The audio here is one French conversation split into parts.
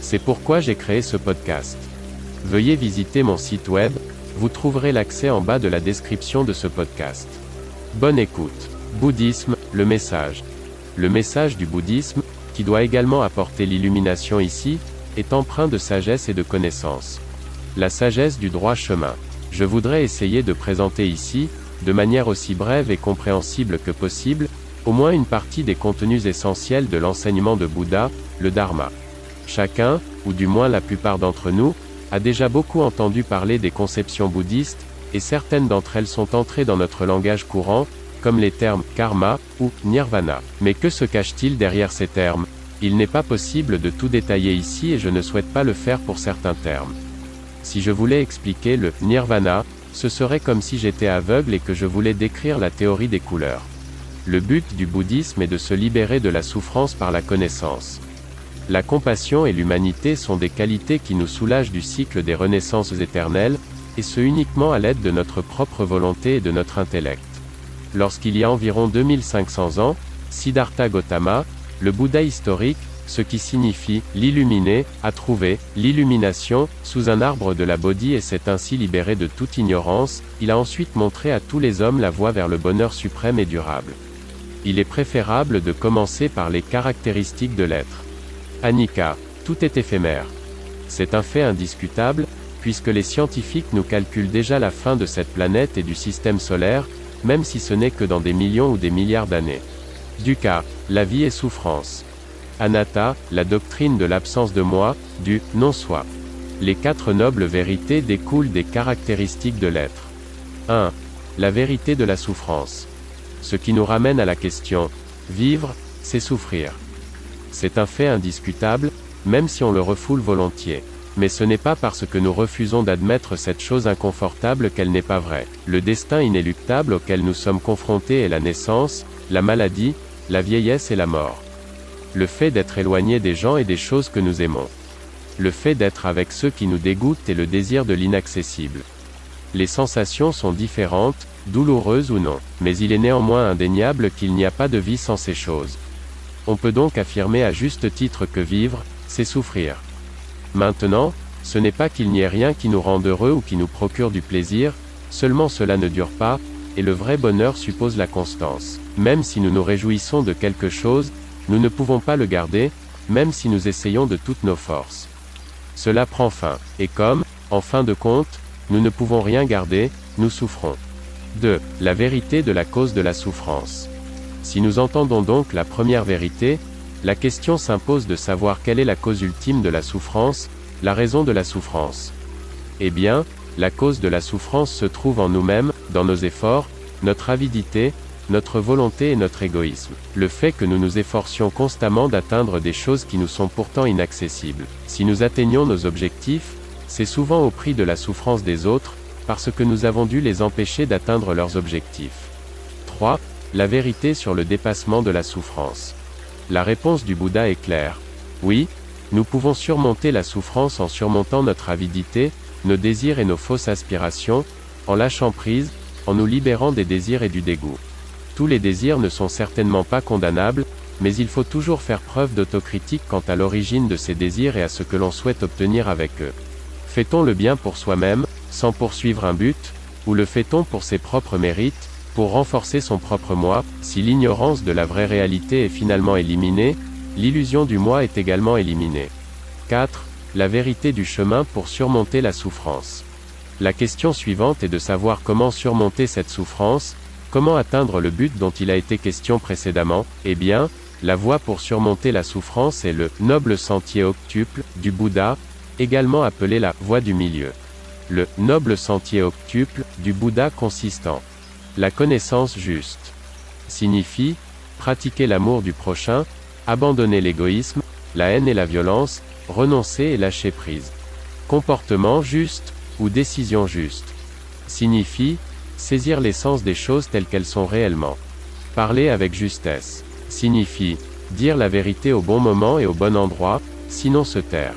C'est pourquoi j'ai créé ce podcast. Veuillez visiter mon site web, vous trouverez l'accès en bas de la description de ce podcast. Bonne écoute. Bouddhisme, le message. Le message du bouddhisme, qui doit également apporter l'illumination ici, est empreint de sagesse et de connaissance. La sagesse du droit chemin. Je voudrais essayer de présenter ici, de manière aussi brève et compréhensible que possible, au moins une partie des contenus essentiels de l'enseignement de Bouddha, le Dharma. Chacun, ou du moins la plupart d'entre nous, a déjà beaucoup entendu parler des conceptions bouddhistes, et certaines d'entre elles sont entrées dans notre langage courant, comme les termes karma ou nirvana. Mais que se cache-t-il derrière ces termes? Il n'est pas possible de tout détailler ici et je ne souhaite pas le faire pour certains termes. Si je voulais expliquer le nirvana, ce serait comme si j'étais aveugle et que je voulais décrire la théorie des couleurs. Le but du bouddhisme est de se libérer de la souffrance par la connaissance. La compassion et l'humanité sont des qualités qui nous soulagent du cycle des renaissances éternelles, et ce uniquement à l'aide de notre propre volonté et de notre intellect. Lorsqu'il y a environ 2500 ans, Siddhartha Gautama, le Bouddha historique, ce qui signifie l'illuminé, a trouvé l'illumination sous un arbre de la Bodhi et s'est ainsi libéré de toute ignorance, il a ensuite montré à tous les hommes la voie vers le bonheur suprême et durable il est préférable de commencer par les caractéristiques de l'être. Anika, tout est éphémère. C'est un fait indiscutable, puisque les scientifiques nous calculent déjà la fin de cette planète et du système solaire, même si ce n'est que dans des millions ou des milliards d'années. Dukkha, la vie est souffrance. Anatta, la doctrine de l'absence de moi, du non-soi. Les quatre nobles vérités découlent des caractéristiques de l'être. 1. La vérité de la souffrance. Ce qui nous ramène à la question, vivre, c'est souffrir. C'est un fait indiscutable, même si on le refoule volontiers. Mais ce n'est pas parce que nous refusons d'admettre cette chose inconfortable qu'elle n'est pas vraie. Le destin inéluctable auquel nous sommes confrontés est la naissance, la maladie, la vieillesse et la mort. Le fait d'être éloigné des gens et des choses que nous aimons. Le fait d'être avec ceux qui nous dégoûtent et le désir de l'inaccessible. Les sensations sont différentes, douloureuses ou non, mais il est néanmoins indéniable qu'il n'y a pas de vie sans ces choses. On peut donc affirmer à juste titre que vivre, c'est souffrir. Maintenant, ce n'est pas qu'il n'y ait rien qui nous rende heureux ou qui nous procure du plaisir, seulement cela ne dure pas, et le vrai bonheur suppose la constance. Même si nous nous réjouissons de quelque chose, nous ne pouvons pas le garder, même si nous essayons de toutes nos forces. Cela prend fin, et comme, en fin de compte, nous ne pouvons rien garder, nous souffrons. 2. La vérité de la cause de la souffrance. Si nous entendons donc la première vérité, la question s'impose de savoir quelle est la cause ultime de la souffrance, la raison de la souffrance. Eh bien, la cause de la souffrance se trouve en nous-mêmes, dans nos efforts, notre avidité, notre volonté et notre égoïsme. Le fait que nous nous efforcions constamment d'atteindre des choses qui nous sont pourtant inaccessibles. Si nous atteignons nos objectifs, c'est souvent au prix de la souffrance des autres, parce que nous avons dû les empêcher d'atteindre leurs objectifs. 3. La vérité sur le dépassement de la souffrance. La réponse du Bouddha est claire. Oui, nous pouvons surmonter la souffrance en surmontant notre avidité, nos désirs et nos fausses aspirations, en lâchant prise, en nous libérant des désirs et du dégoût. Tous les désirs ne sont certainement pas condamnables, mais il faut toujours faire preuve d'autocritique quant à l'origine de ces désirs et à ce que l'on souhaite obtenir avec eux. Fait-on le bien pour soi-même, sans poursuivre un but, ou le fait-on pour ses propres mérites, pour renforcer son propre moi, si l'ignorance de la vraie réalité est finalement éliminée, l'illusion du moi est également éliminée. 4. La vérité du chemin pour surmonter la souffrance. La question suivante est de savoir comment surmonter cette souffrance, comment atteindre le but dont il a été question précédemment, eh bien, la voie pour surmonter la souffrance est le noble sentier octuple du Bouddha, également appelé la voie du milieu. Le noble sentier octuple du Bouddha consistant. La connaissance juste signifie pratiquer l'amour du prochain, abandonner l'égoïsme, la haine et la violence, renoncer et lâcher prise. Comportement juste, ou décision juste. Signifie, saisir l'essence des choses telles qu'elles sont réellement. Parler avec justesse. Signifie, dire la vérité au bon moment et au bon endroit, sinon se taire.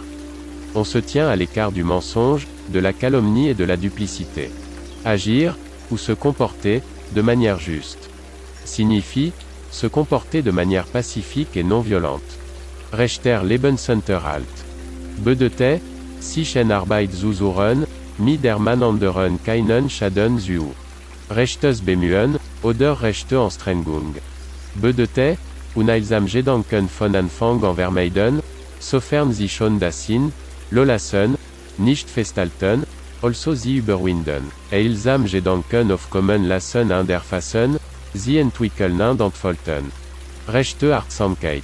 On se tient à l'écart du mensonge, de la calomnie et de la duplicité. Agir, ou se comporter, de manière juste. Signifie, se comporter de manière pacifique et non violente. Rechter Lebensunterhalt. Bedete, Sichen Arbeit zuzuren, mi der anderen keinen Schaden zu. Rechtes bemühen, oder Rechte en Strengung. Bedete, Unailsam Gedanken von Anfang an vermeiden, sofern sie schon das sind, lolassen, nicht festhalten, also sie überwinden. Eilsam Gedanken auf kommen lassen an der Fassen, sie entwickeln und entfalten. Rechte Artsamkeit.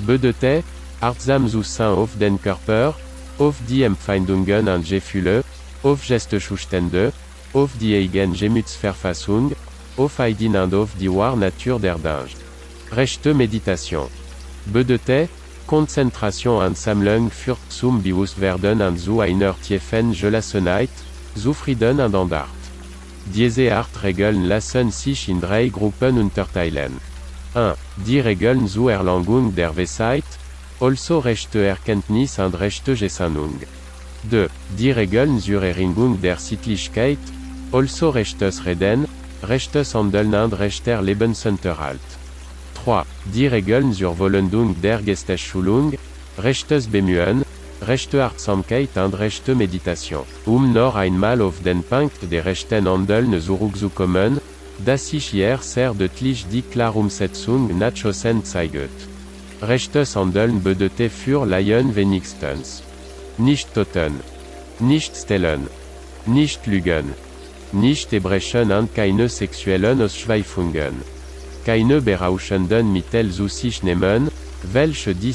Bedete, Artsam zu sein auf den Körper, auf die Empfindungen und Gefühle, auf Gestesustände, auf die eigen Gemütsverfassung, auf Eidin und auf die War Natur der Dinge. Rechte Meditation. Bedete, Konzentration und Sammlung für zum Bewusst werden und zu einer tiefen Gelassenheit, zu Frieden und Andart. Diese Art Regeln lassen sich in drei Gruppen unterteilen. 1. Die Regeln zur Erlangung der Weisheit, also rechte Erkenntnis und rechte Gesinnung. 2. Die Regeln zur Erringung der Sittlichkeit, also rechtes Reden, rechtes Handeln und rechter Lebensunterhalt. 3. Die Regeln zur Vollendung der Gesteschulung, rechtes Bemühen, rechte Achtsamkeit und rechte Meditation. Um noch einmal auf den Punkt der rechten Handeln zurückzukommen, das ich hier sehr deutlich die Klarumsetzung nachchossen zeigt. Rechtes Handeln bedeutet für Laien wenigstens. Nicht toten. Nicht stellen. Nicht lügen. Nicht erbrechen und keine sexuellen Ausschweifungen. Keine berauschenden Mittel zu sich nehmen, welche die.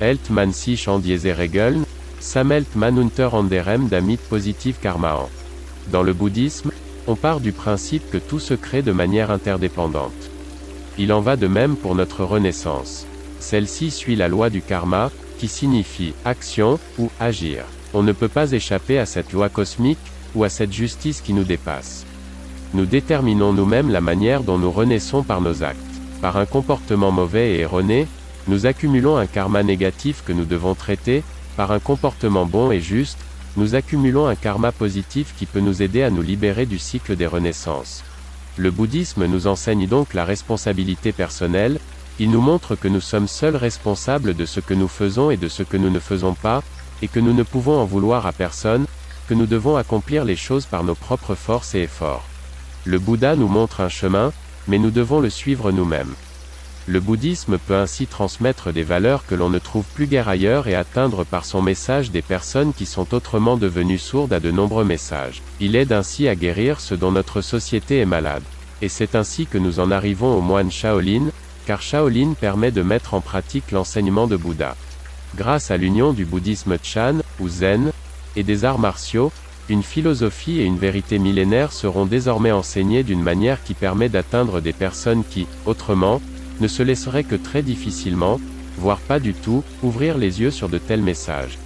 Hält man sich an diese Regeln, sammelt man unter anderem damit positiv karma an. Dans le bouddhisme, on part du principe que tout se crée de manière interdépendante. Il en va de même pour notre renaissance. Celle-ci suit la loi du karma, qui signifie action ou agir. On ne peut pas échapper à cette loi cosmique, ou à cette justice qui nous dépasse. Nous déterminons nous-mêmes la manière dont nous renaissons par nos actes. Par un comportement mauvais et erroné, nous accumulons un karma négatif que nous devons traiter, par un comportement bon et juste, nous accumulons un karma positif qui peut nous aider à nous libérer du cycle des renaissances. Le bouddhisme nous enseigne donc la responsabilité personnelle, il nous montre que nous sommes seuls responsables de ce que nous faisons et de ce que nous ne faisons pas, et que nous ne pouvons en vouloir à personne, que nous devons accomplir les choses par nos propres forces et efforts. Le Bouddha nous montre un chemin, mais nous devons le suivre nous-mêmes. Le bouddhisme peut ainsi transmettre des valeurs que l'on ne trouve plus guère ailleurs et atteindre par son message des personnes qui sont autrement devenues sourdes à de nombreux messages. Il aide ainsi à guérir ce dont notre société est malade. Et c'est ainsi que nous en arrivons au moine Shaolin, car Shaolin permet de mettre en pratique l'enseignement de Bouddha. Grâce à l'union du bouddhisme Chan, ou Zen, et des arts martiaux, une philosophie et une vérité millénaire seront désormais enseignées d'une manière qui permet d'atteindre des personnes qui, autrement, ne se laisserait que très difficilement, voire pas du tout, ouvrir les yeux sur de tels messages.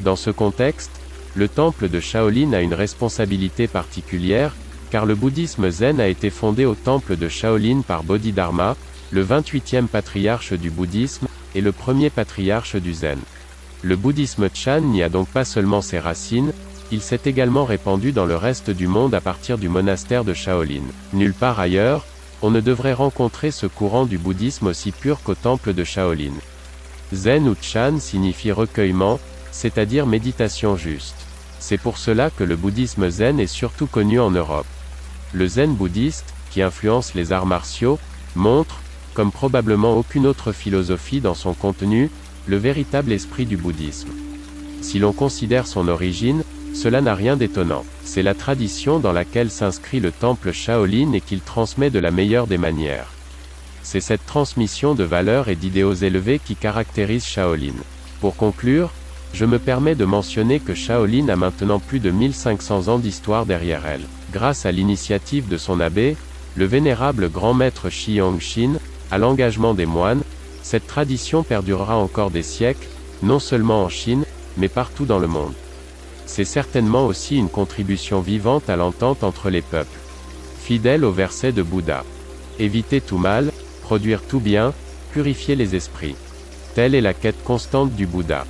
Dans ce contexte, le temple de Shaolin a une responsabilité particulière, car le bouddhisme zen a été fondé au temple de Shaolin par Bodhidharma, le 28e patriarche du bouddhisme, et le premier patriarche du zen. Le bouddhisme Chan n'y a donc pas seulement ses racines, il s'est également répandu dans le reste du monde à partir du monastère de Shaolin. Nulle part ailleurs, on ne devrait rencontrer ce courant du bouddhisme aussi pur qu'au temple de Shaolin. Zen ou Chan signifie recueillement, c'est-à-dire méditation juste. C'est pour cela que le bouddhisme zen est surtout connu en Europe. Le zen bouddhiste, qui influence les arts martiaux, montre, comme probablement aucune autre philosophie dans son contenu, le véritable esprit du bouddhisme. Si l'on considère son origine, cela n'a rien d'étonnant. C'est la tradition dans laquelle s'inscrit le temple Shaolin et qu'il transmet de la meilleure des manières. C'est cette transmission de valeurs et d'idéaux élevés qui caractérise Shaolin. Pour conclure, je me permets de mentionner que Shaolin a maintenant plus de 1500 ans d'histoire derrière elle. Grâce à l'initiative de son abbé, le vénérable grand maître Shi Shin, à l'engagement des moines, cette tradition perdurera encore des siècles, non seulement en Chine, mais partout dans le monde. C'est certainement aussi une contribution vivante à l'entente entre les peuples. Fidèle au verset de Bouddha. Éviter tout mal, produire tout bien, purifier les esprits. Telle est la quête constante du Bouddha.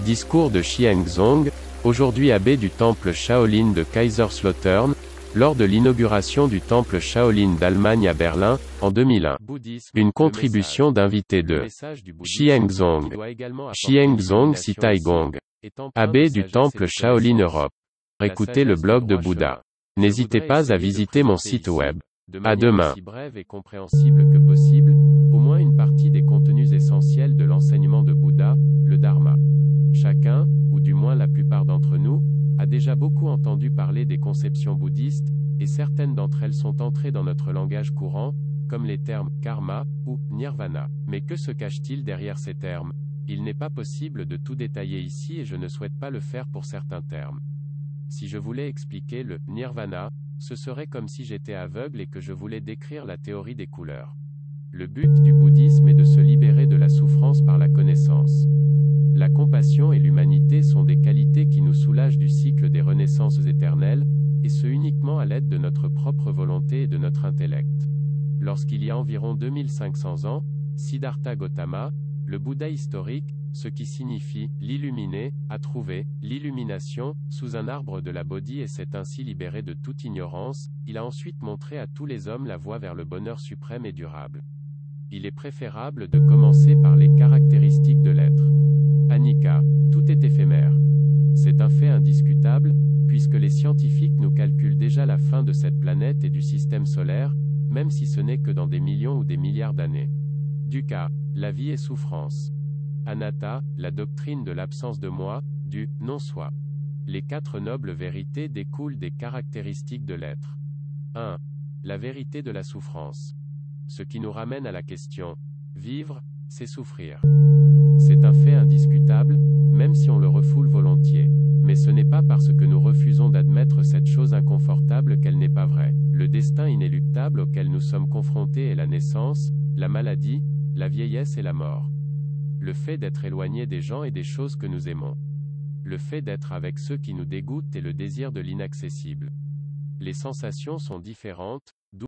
Discours de Xiangzong, aujourd'hui abbé du temple Shaolin de Kaiserslautern, lors de l'inauguration du temple Shaolin d'Allemagne à Berlin, en 2001. Une contribution d'invité de Xiangzong. Xiangzong Sitaigong. Abbé du temple Shaolin Europe. Écoutez le blog de Bouddha. N'hésitez pas à visiter mon site web. À demain. brève et compréhensible que possible, au moins une partie des contenus essentiels de l'enseignement de Bouddha, le Dharma. Chacun, ou du moins la plupart d'entre nous, a déjà beaucoup entendu parler des conceptions bouddhistes, et certaines d'entre elles sont entrées dans notre langage courant, comme les termes karma ou nirvana. Mais que se cache-t-il derrière ces termes? Il n'est pas possible de tout détailler ici et je ne souhaite pas le faire pour certains termes. Si je voulais expliquer le nirvana, ce serait comme si j'étais aveugle et que je voulais décrire la théorie des couleurs. Le but du bouddhisme est de se libérer de la souffrance par la connaissance. La compassion et l'humanité sont des qualités qui nous soulagent du cycle des renaissances éternelles, et ce uniquement à l'aide de notre propre volonté et de notre intellect. Lorsqu'il y a environ 2500 ans, Siddhartha Gautama, le Bouddha historique, ce qui signifie l'illuminé, a trouvé l'illumination sous un arbre de la Bodhi et s'est ainsi libéré de toute ignorance, il a ensuite montré à tous les hommes la voie vers le bonheur suprême et durable. Il est préférable de commencer par les caractéristiques de l'être. Annika, tout est éphémère. C'est un fait indiscutable, puisque les scientifiques nous calculent déjà la fin de cette planète et du système solaire, même si ce n'est que dans des millions ou des milliards d'années. Duca, la vie est souffrance. Anatta, la doctrine de l'absence de moi, du non-soi. Les quatre nobles vérités découlent des caractéristiques de l'être. 1. La vérité de la souffrance. Ce qui nous ramène à la question. Vivre, c'est souffrir. C'est un fait indiscutable, même si on le refoule volontiers. Mais ce n'est pas parce que nous refusons d'admettre cette chose inconfortable qu'elle n'est pas vraie. Le destin inéluctable auquel nous sommes confrontés est la naissance, la maladie, la vieillesse et la mort. Le fait d'être éloigné des gens et des choses que nous aimons. Le fait d'être avec ceux qui nous dégoûtent et le désir de l'inaccessible. Les sensations sont différentes,